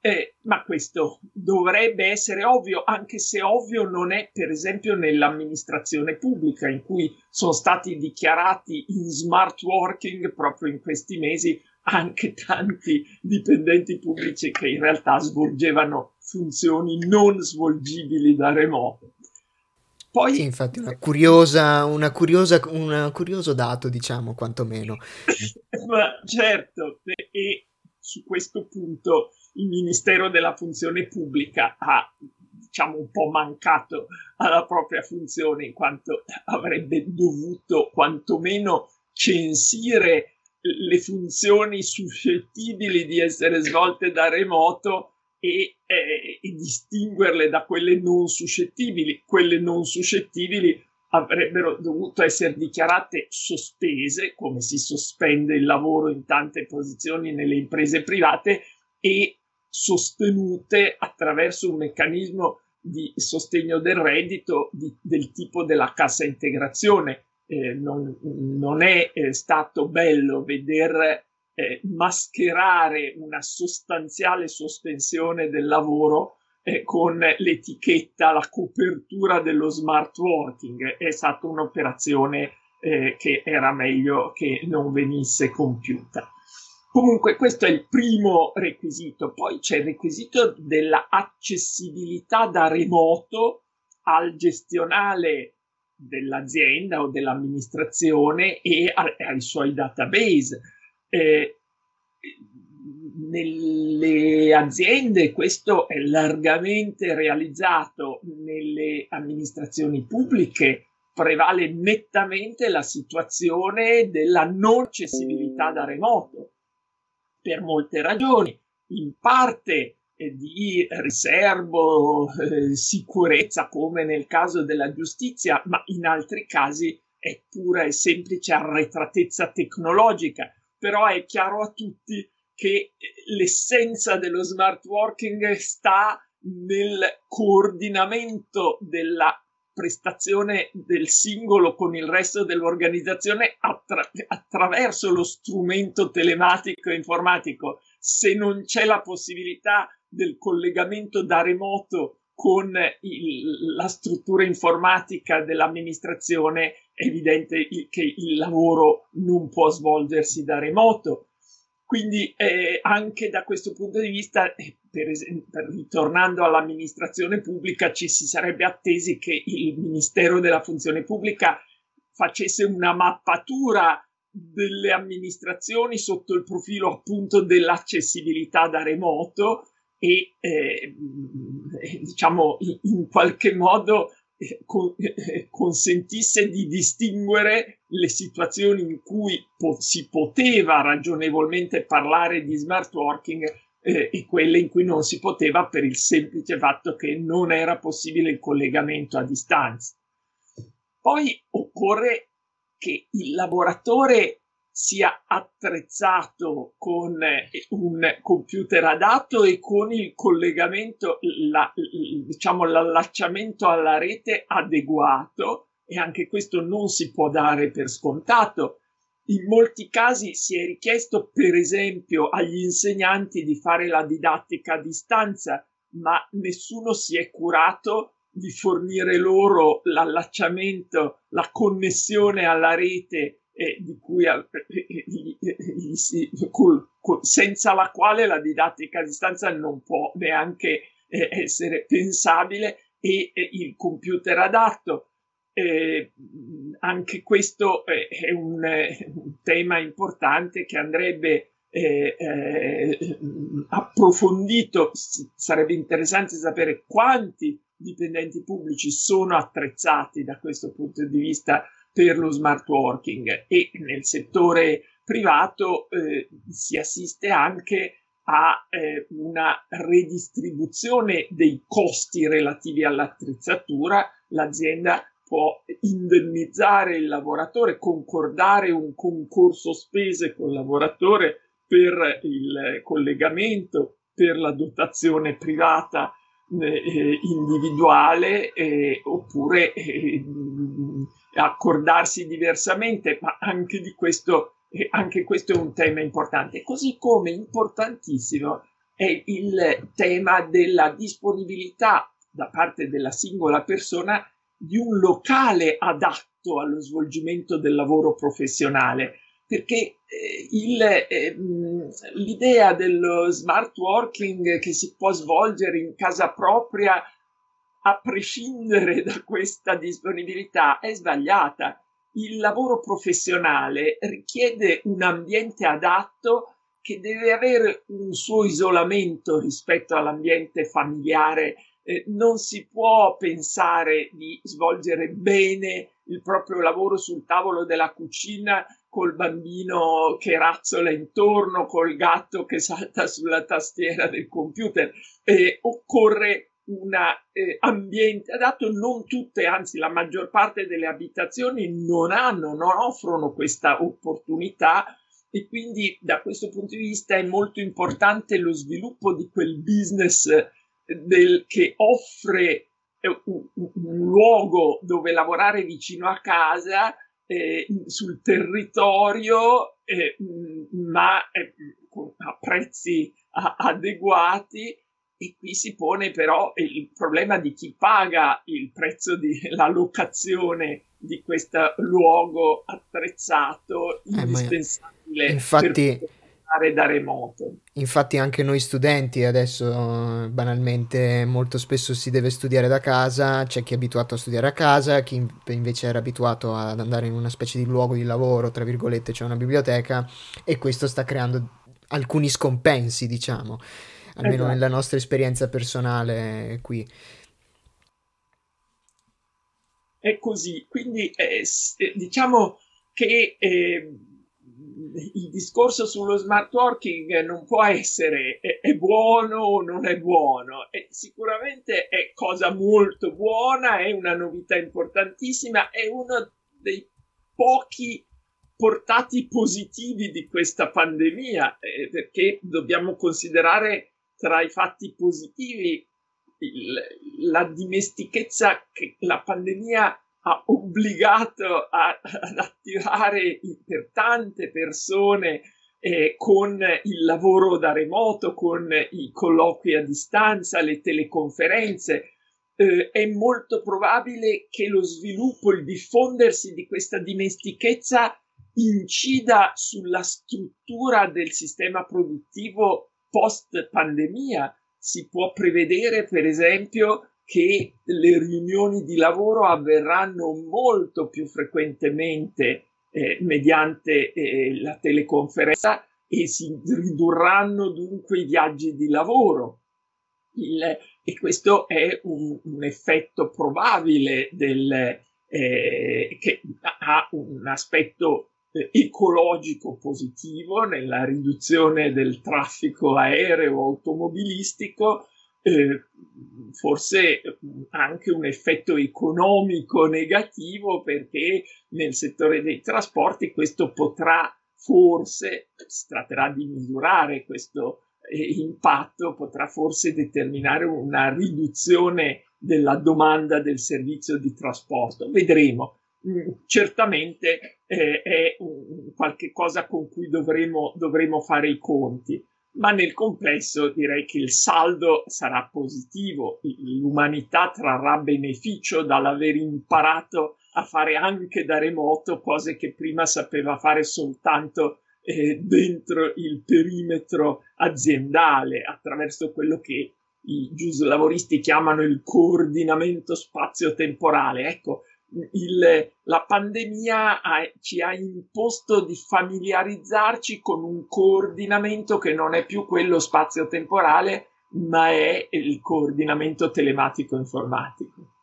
Eh, ma questo dovrebbe essere ovvio, anche se ovvio non è, per esempio, nell'amministrazione pubblica, in cui sono stati dichiarati in smart working proprio in questi mesi anche tanti dipendenti pubblici che in realtà svolgevano funzioni non svolgibili da remoto. Poi, sì, infatti, una curiosa, una curiosa, un curioso dato, diciamo, quantomeno. <laughs> Ma certo, e su questo punto il Ministero della Funzione Pubblica ha diciamo un po' mancato alla propria funzione in quanto avrebbe dovuto quantomeno censire le funzioni suscettibili di essere svolte da remoto e, eh, e, distinguerle da quelle non suscettibili. Quelle non suscettibili avrebbero dovuto essere dichiarate sospese, come si sospende il lavoro in tante posizioni nelle imprese private, e sostenute attraverso un meccanismo di sostegno del reddito di, del tipo della cassa integrazione. Eh, non, non, è eh, stato bello veder eh, mascherare una sostanziale sospensione del lavoro eh, con l'etichetta, la copertura dello smart working. È stata un'operazione eh, che era meglio che non venisse compiuta. Comunque questo è il primo requisito, poi c'è il requisito dell'accessibilità da remoto al gestionale dell'azienda o dell'amministrazione e ai suoi database. Eh, nelle aziende questo è largamente realizzato, nelle amministrazioni pubbliche prevale nettamente la situazione della non accessibilità da remoto per molte ragioni, in parte eh, di riservo, eh, sicurezza come nel caso della giustizia, ma in altri casi è pura e semplice arretratezza tecnologica. Però è chiaro a tutti che l'essenza dello smart working sta nel coordinamento della prestazione del singolo con il resto dell'organizzazione attra- attraverso lo strumento telematico informatico. Se non c'è la possibilità del collegamento da remoto con il, la struttura informatica dell'amministrazione, è evidente che il lavoro non può svolgersi da remoto. Quindi eh, anche da questo punto di vista, eh, per esempio, ritornando all'amministrazione pubblica, ci si sarebbe attesi che il Ministero della Funzione Pubblica facesse una mappatura delle amministrazioni sotto il profilo appunto dell'accessibilità da remoto e eh, diciamo in qualche modo eh, eh, consentisse di distinguere le situazioni in cui po- si poteva ragionevolmente parlare di smart working eh, e quelle in cui non si poteva per il semplice fatto che non era possibile il collegamento a distanza. Poi occorre che il lavoratore sia attrezzato con eh, un computer adatto e con il collegamento, la, diciamo l'allacciamento alla rete adeguato e anche questo non si può dare per scontato. In molti casi si è richiesto, per esempio, agli insegnanti di fare la didattica a distanza, ma nessuno si è curato di fornire loro l'allacciamento, la connessione alla rete eh, di cui, eh, col, col, senza la quale la didattica a distanza non può neanche eh, essere pensabile e il computer adatto. Eh, anche questo è un, un, tema importante che andrebbe eh, eh, approfondito. sarebbe interessante sapere quanti dipendenti pubblici sono attrezzati da questo punto di vista per lo smart working e nel settore privato eh, si assiste anche a eh, una redistribuzione dei costi relativi all'attrezzatura. L'azienda può indennizzare il lavoratore, concordare un concorso spese col lavoratore per il collegamento, per la dotazione privata eh, individuale eh, oppure eh, accordarsi diversamente, ma anche di questo, anche questo è un tema importante. Così come importantissimo è il tema della disponibilità da parte della singola persona di un locale adatto allo svolgimento del lavoro professionale perché eh, il, eh, l'idea dello smart working che si può svolgere in casa propria a prescindere da questa disponibilità è sbagliata. Il lavoro professionale richiede un ambiente adatto che deve avere un suo isolamento rispetto all'ambiente familiare. Eh, non si può pensare di svolgere bene il proprio lavoro sul tavolo della cucina col bambino che razzola intorno, col gatto che salta sulla tastiera del computer. Eh, occorre un eh, ambiente adatto, non tutte, anzi la maggior parte delle abitazioni non hanno, non offrono questa opportunità e quindi da questo punto di vista è molto importante lo sviluppo di quel business eh, del, che offre eh, un, un, luogo dove lavorare vicino a casa, eh, sul territorio, eh, ma eh, a prezzi a, adeguati e qui si pone però il problema di chi paga il prezzo della <laughs> locazione di questo luogo attrezzato, eh, indispensabile eh, infatti, per lavorare da remoto. Infatti anche noi studenti adesso banalmente molto spesso si deve studiare da casa, c'è chi è abituato a studiare a casa, chi invece era abituato ad andare in una specie di luogo di lavoro, tra virgolette, c'è una biblioteca e questo sta creando alcuni scompensi, diciamo almeno esatto. nella nostra esperienza personale qui. È così, quindi eh, eh, diciamo che eh, il discorso sullo smart working non può essere è, è buono o non è buono, è, sicuramente è cosa molto buona, è una novità importantissima, è uno dei pochi portati positivi di questa pandemia, eh, perché dobbiamo considerare tra i fatti positivi il, la dimestichezza che la pandemia ha obbligato a, ad attivare per tante persone eh, con il lavoro da remoto, con i colloqui a distanza, le teleconferenze. Eh, è molto probabile che lo sviluppo, il diffondersi di questa dimestichezza incida sulla struttura del sistema produttivo post pandemia si può prevedere, per esempio, che le riunioni di lavoro avverranno molto più frequentemente eh, mediante eh, la teleconferenza e si ridurranno dunque i viaggi di lavoro. Il, e questo è un, un effetto probabile del, eh, che ha un aspetto ecologico positivo nella riduzione del traffico aereo automobilistico, eh, forse anche un effetto economico negativo perché nel settore dei trasporti questo potrà forse, si tratterà di misurare questo eh, impatto, potrà forse determinare una riduzione della domanda del servizio di trasporto. Vedremo. Mm, certamente eh, è un, qualche cosa con cui dovremo, dovremo fare i conti, ma nel complesso direi che il saldo sarà positivo, l'umanità trarrà beneficio dall'aver imparato a fare anche da remoto cose che prima sapeva fare soltanto eh, dentro il perimetro aziendale attraverso quello che i giuslavoristi chiamano il coordinamento spazio-temporale. Ecco, il, la pandemia ha, ci ha imposto di familiarizzarci con un coordinamento che non è più quello spazio-temporale, ma è il coordinamento telematico informatico.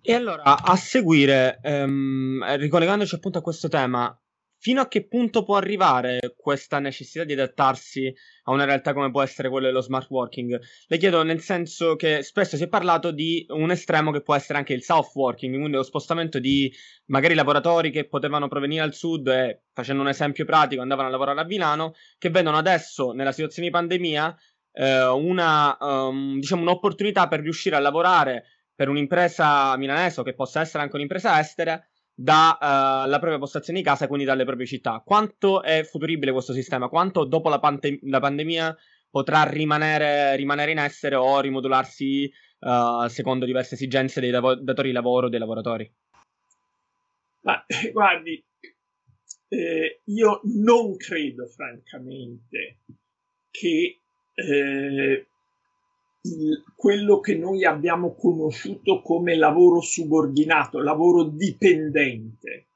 E allora, a seguire, ehm, ricollegandoci appunto a questo tema, fino a che punto può arrivare questa necessità di adattarsi a una realtà come può essere quella dello smart working? Le chiedo nel senso che spesso si è parlato di un estremo che può essere anche il south working, quindi lo spostamento di magari lavoratori che potevano provenire al sud e, facendo un esempio pratico, andavano a lavorare a Milano, che vedono adesso, nella situazione di pandemia, eh, una, um, diciamo, un'opportunità per riuscire a lavorare per un'impresa milanese o che possa essere anche un'impresa estera dalla uh, propria postazione di casa, quindi dalle proprie città. Quanto è futuribile questo sistema? Quanto dopo la, pante- la pandemia potrà rimanere, rimanere, in essere o rimodularsi uh, secondo diverse esigenze dei lav- datori di lavoro o dei lavoratori? Ma guardi, eh, io non credo francamente che eh, quello che noi abbiamo conosciuto come lavoro subordinato, lavoro dipendente,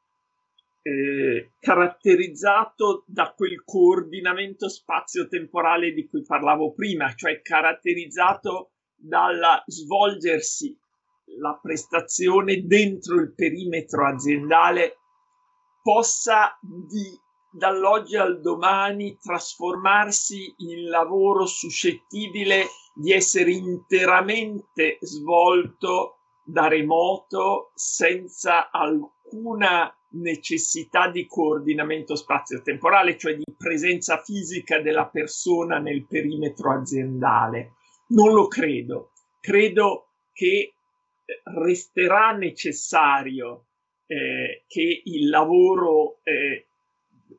eh, caratterizzato da quel coordinamento spazio-temporale di cui parlavo prima, cioè caratterizzato dalla svolgersi la prestazione dentro il perimetro aziendale possa di dall'oggi al domani trasformarsi in lavoro suscettibile di essere interamente svolto da remoto senza alcuna necessità di coordinamento spazio-temporale, cioè di presenza fisica della persona nel perimetro aziendale. Non lo credo. Credo che resterà necessario eh, che il lavoro eh,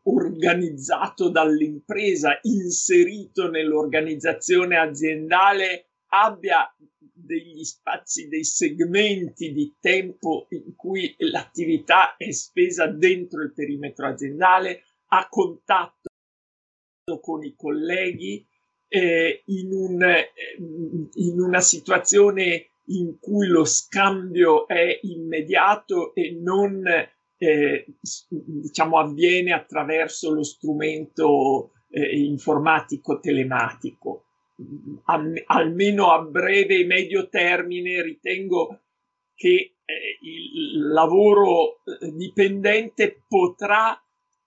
organizzato dall'impresa, inserito nell'organizzazione aziendale, abbia degli spazi, dei segmenti di tempo in cui l'attività è spesa dentro il perimetro aziendale, a contatto con i colleghi, eh, in, un, eh, in una situazione in cui lo scambio è immediato e non eh, diciamo avviene attraverso lo strumento eh, informatico telematico. Al, almeno a breve e medio termine ritengo che eh, il lavoro eh, dipendente potrà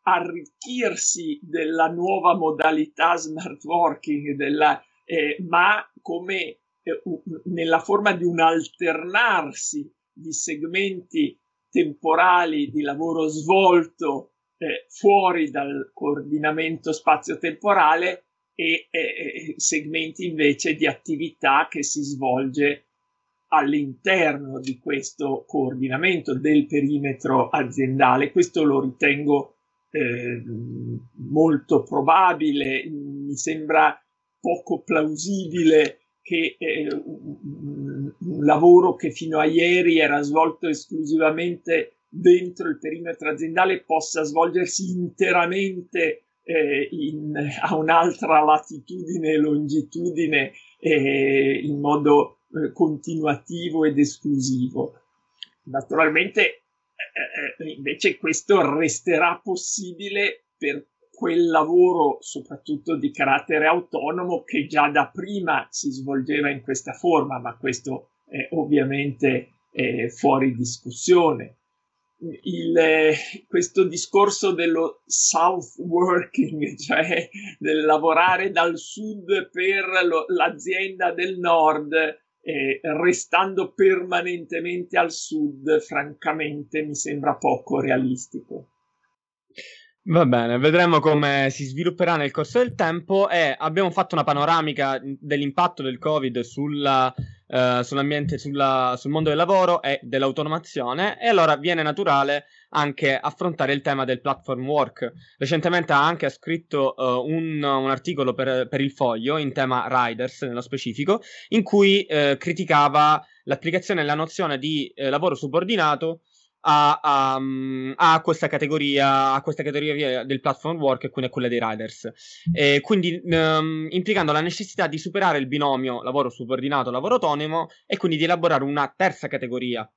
arricchirsi della nuova modalità smart working, della, eh, ma come eh, nella forma di un alternarsi di segmenti temporali di lavoro svolto eh, fuori dal coordinamento spazio-temporale e eh, segmenti invece di attività che si svolge all'interno di questo coordinamento del perimetro aziendale. Questo lo ritengo eh, molto probabile, mi sembra poco plausibile che eh, un, lavoro che fino a ieri era svolto esclusivamente dentro il perimetro aziendale possa svolgersi interamente eh, in, a un'altra latitudine e longitudine eh, in modo eh, continuativo ed esclusivo. Naturalmente eh, eh, invece questo resterà possibile per quel lavoro soprattutto di carattere autonomo che già da prima si svolgeva in questa forma, ma questo è ovviamente eh, fuori discussione. Il, eh, questo discorso dello south working, <laughs> cioè del lavorare dal sud per lo, l'azienda del nord, eh, restando permanentemente al sud, francamente mi sembra poco realistico. Va bene, vedremo come si svilupperà nel corso del tempo e abbiamo fatto una panoramica dell'impatto del Covid sulla, uh, sull'ambiente, sulla, sul mondo del lavoro e dell'automazione e allora viene naturale anche affrontare il tema del platform work. Recentemente ha anche scritto uh, un, un, articolo per, per, il foglio in tema riders nello specifico in cui uh, criticava l'applicazione della nozione di lavoro subordinato a, a, a, questa categoria, a questa categoria del platform work e quindi a quella dei riders. E quindi um, implicando la necessità di superare il binomio lavoro subordinato, lavoro autonomo e quindi di elaborare una terza categoria.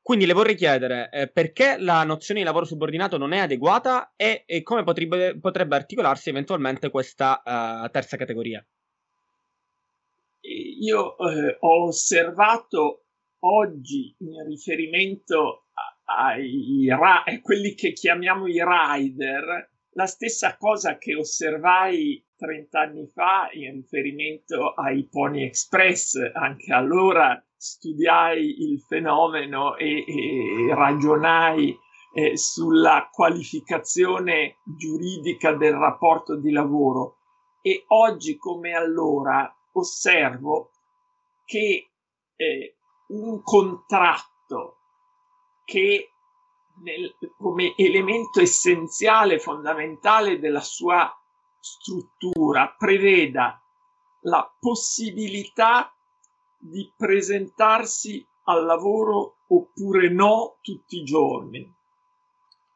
Quindi le vorrei chiedere eh, perché la nozione di lavoro subordinato non è adeguata e, e come potrebbe, potrebbe, articolarsi eventualmente questa uh, terza categoria. Io eh, ho osservato oggi in riferimento ai ra- quelli che chiamiamo i rider, la stessa cosa che osservai 30 anni fa in riferimento ai Pony Express. Anche allora studiai il fenomeno e, e ragionai eh, sulla qualificazione giuridica del rapporto di lavoro. E oggi come allora osservo che eh, un contratto che nel, come elemento essenziale, fondamentale della sua struttura, preveda la possibilità di presentarsi al lavoro oppure no tutti i giorni.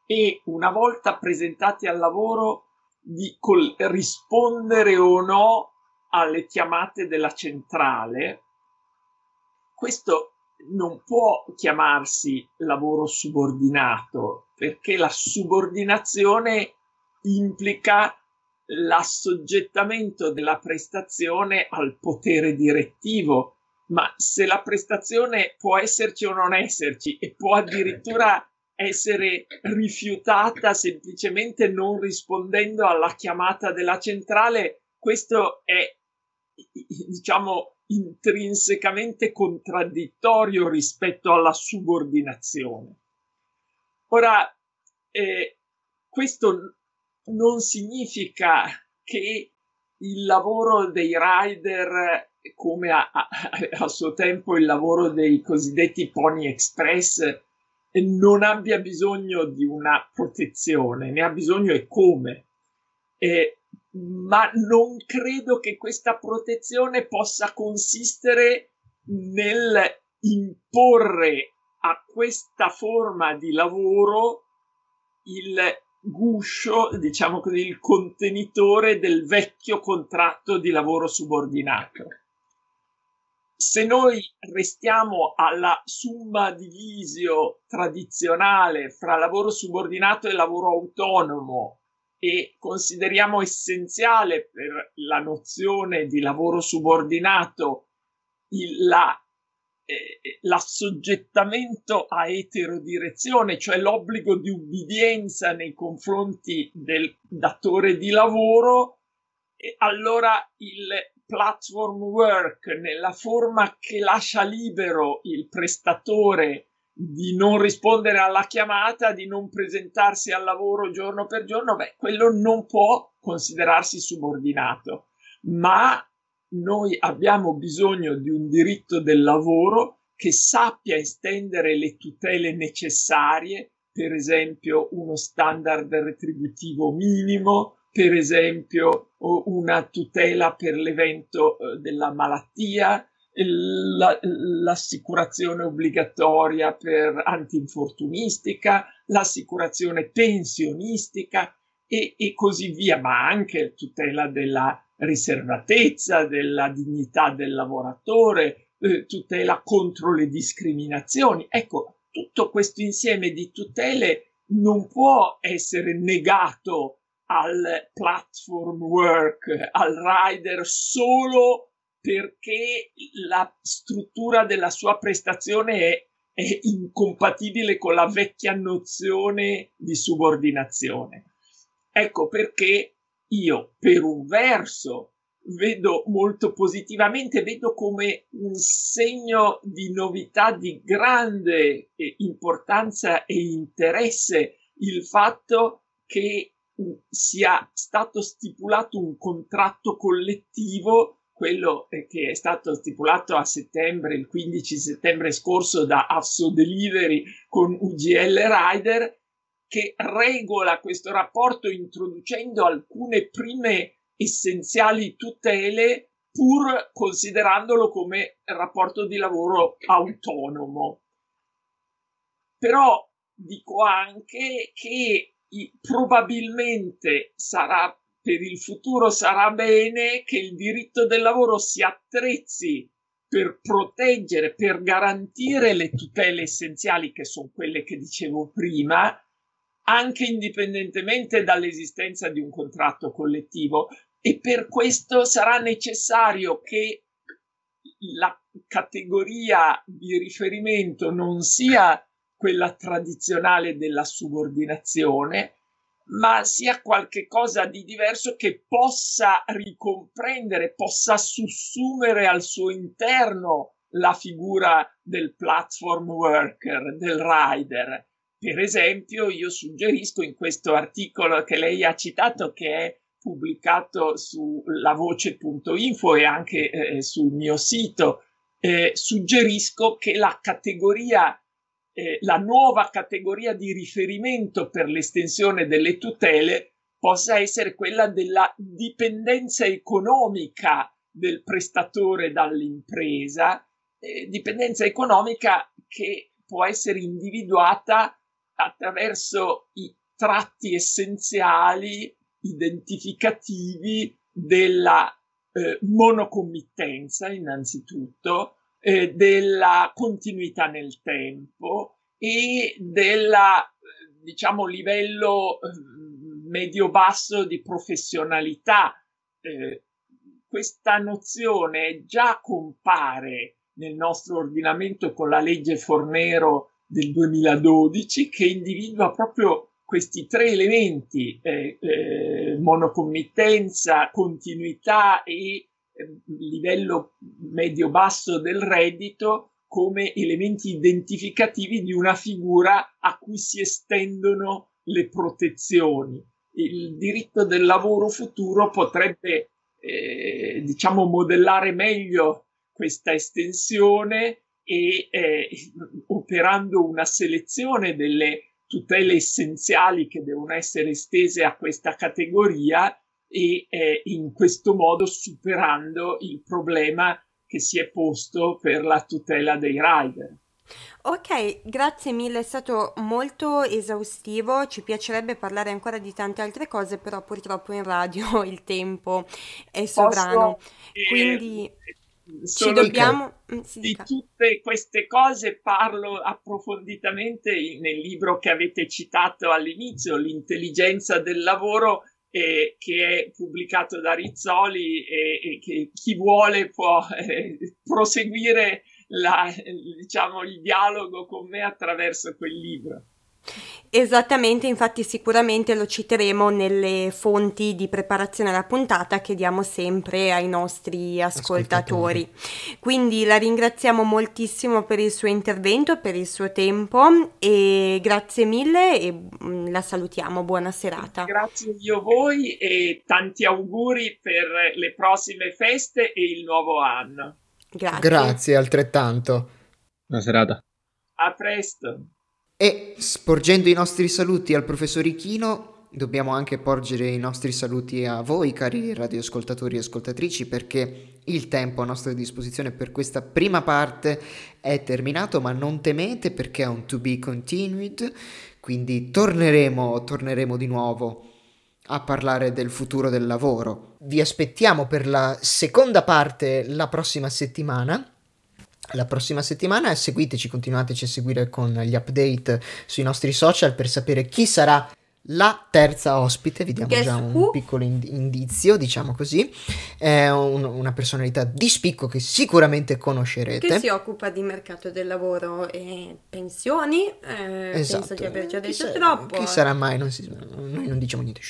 E una volta presentati al lavoro di col- rispondere o no alle chiamate della centrale, questo non può chiamarsi lavoro subordinato perché la subordinazione implica l'assoggettamento della prestazione al potere direttivo, ma se la prestazione può esserci o non esserci e può addirittura essere rifiutata semplicemente non rispondendo alla chiamata della centrale, questo è diciamo intrinsecamente contraddittorio rispetto alla subordinazione. Ora, eh, questo non significa che il lavoro dei rider, come a, a, a suo tempo il lavoro dei cosiddetti Pony Express, non abbia bisogno di una protezione, ne ha bisogno e come. Eh, ma non credo che questa protezione possa consistere nel imporre a questa forma di lavoro il guscio, diciamo così, il contenitore del vecchio contratto di lavoro subordinato. Se noi restiamo alla summa divisio tradizionale fra lavoro subordinato e lavoro autonomo e consideriamo essenziale per la nozione di lavoro subordinato il, la eh, l'assoggettamento a eterodirezione, cioè l'obbligo di ubbidienza nei confronti del datore di lavoro, e allora il platform work nella forma che lascia libero il prestatore di non rispondere alla chiamata, di non presentarsi al lavoro giorno per giorno, beh, quello non può considerarsi subordinato, ma noi abbiamo bisogno di un diritto del lavoro che sappia estendere le tutele necessarie, per esempio uno standard retributivo minimo, per esempio una tutela per l'evento eh, della malattia, la, l'assicurazione obbligatoria per antinfortunistica, l'assicurazione pensionistica e, e così via, ma anche tutela della riservatezza, della dignità del lavoratore, eh, tutela contro le discriminazioni. Ecco, tutto questo insieme di tutele non può essere negato al platform work, al rider solo perché la struttura della sua prestazione è, è incompatibile con la vecchia nozione di subordinazione. Ecco perché io per un verso vedo molto positivamente, vedo come un segno di novità di grande eh, importanza e interesse il fatto che mm, sia stato stipulato un contratto collettivo, quello che è stato stipulato a settembre, il 15 settembre scorso da Asso Delivery con UGL Rider, che regola questo rapporto introducendo alcune prime essenziali tutele pur considerandolo come rapporto di lavoro autonomo. Però dico anche che probabilmente sarà per il futuro sarà bene che il diritto del lavoro si attrezzi per proteggere, per garantire le tutele essenziali che sono quelle che dicevo prima, anche indipendentemente dall'esistenza di un contratto collettivo. E per questo sarà necessario che la categoria di riferimento non sia quella tradizionale della subordinazione, ma sia qualcosa di diverso che possa ricomprendere, possa sussumere al suo interno la figura del platform worker, del rider, per esempio, io suggerisco in questo articolo che lei ha citato, che è pubblicato su lavoce.info e anche eh, sul mio sito, eh, suggerisco che la categoria eh, la nuova categoria di riferimento per l'estensione delle tutele possa essere quella della dipendenza economica del prestatore dall'impresa, eh, dipendenza economica che può essere individuata attraverso i tratti essenziali identificativi della eh, monocommittenza innanzitutto, eh, della continuità nel tempo e del diciamo livello eh, medio-basso di professionalità. Eh, questa nozione già compare nel nostro ordinamento con la legge Fornero del 2012 che individua proprio questi tre elementi, eh, eh, monocommittenza, continuità e eh, livello medio-basso del reddito, come elementi identificativi di una figura a cui si estendono le protezioni. Il diritto del lavoro futuro potrebbe, eh, diciamo, modellare meglio questa estensione e eh, operando una selezione delle tutele essenziali che devono essere estese a questa categoria e eh, in questo modo superando il problema che si è posto per la tutela dei rider. Ok, grazie mille, è stato molto esaustivo, ci piacerebbe parlare ancora di tante altre cose, però purtroppo in radio <laughs> il tempo è sovrano, Posso, quindi eh, ci dobbiamo... Mm, di tutte queste cose parlo approfonditamente nel libro che avete citato all'inizio, L'intelligenza del lavoro, eh, che è pubblicato da Rizzoli e, e che chi vuole può eh, proseguire la, diciamo, il dialogo con me attraverso quel libro. Esattamente, infatti sicuramente lo citeremo nelle fonti di preparazione alla puntata che diamo sempre ai nostri ascoltatori. ascoltatori. Quindi la ringraziamo moltissimo per il suo intervento, per il suo tempo e grazie mille e mm, la salutiamo. Buona serata. Grazie io a voi e tanti auguri per le prossime feste e il nuovo anno. Grazie. Grazie altrettanto. Buona serata. A presto. E sporgendo i nostri saluti al professor Ichino, dobbiamo anche porgere i nostri saluti a voi, cari radioascoltatori e ascoltatrici, perché il tempo a nostra disposizione per questa prima parte è terminato, ma non temete perché è un to be continued, quindi torneremo, torneremo di nuovo a parlare del futuro del lavoro. Vi aspettiamo per la seconda parte la prossima settimana. La prossima settimana seguiteci, continuateci a seguire con gli update sui nostri social per sapere chi sarà la terza ospite, vi diamo Guess già un who? piccolo indizio, diciamo così, è un, una personalità di spicco che sicuramente conoscerete. Che si occupa di mercato del lavoro e pensioni, eh, esatto. penso di aver già detto chi troppo. Chi sarà mai? Non si, noi non diciamo niente.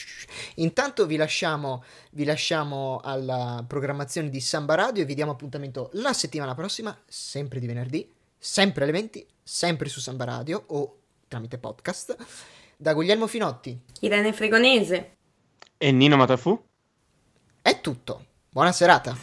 Intanto vi lasciamo, vi lasciamo alla programmazione di Samba Radio e vi diamo appuntamento la settimana prossima, sempre di venerdì, sempre alle 20, sempre su Samba Radio o tramite podcast. Da Guglielmo Finotti, Irene Fregonese e Nino Matafu. È tutto. Buona serata.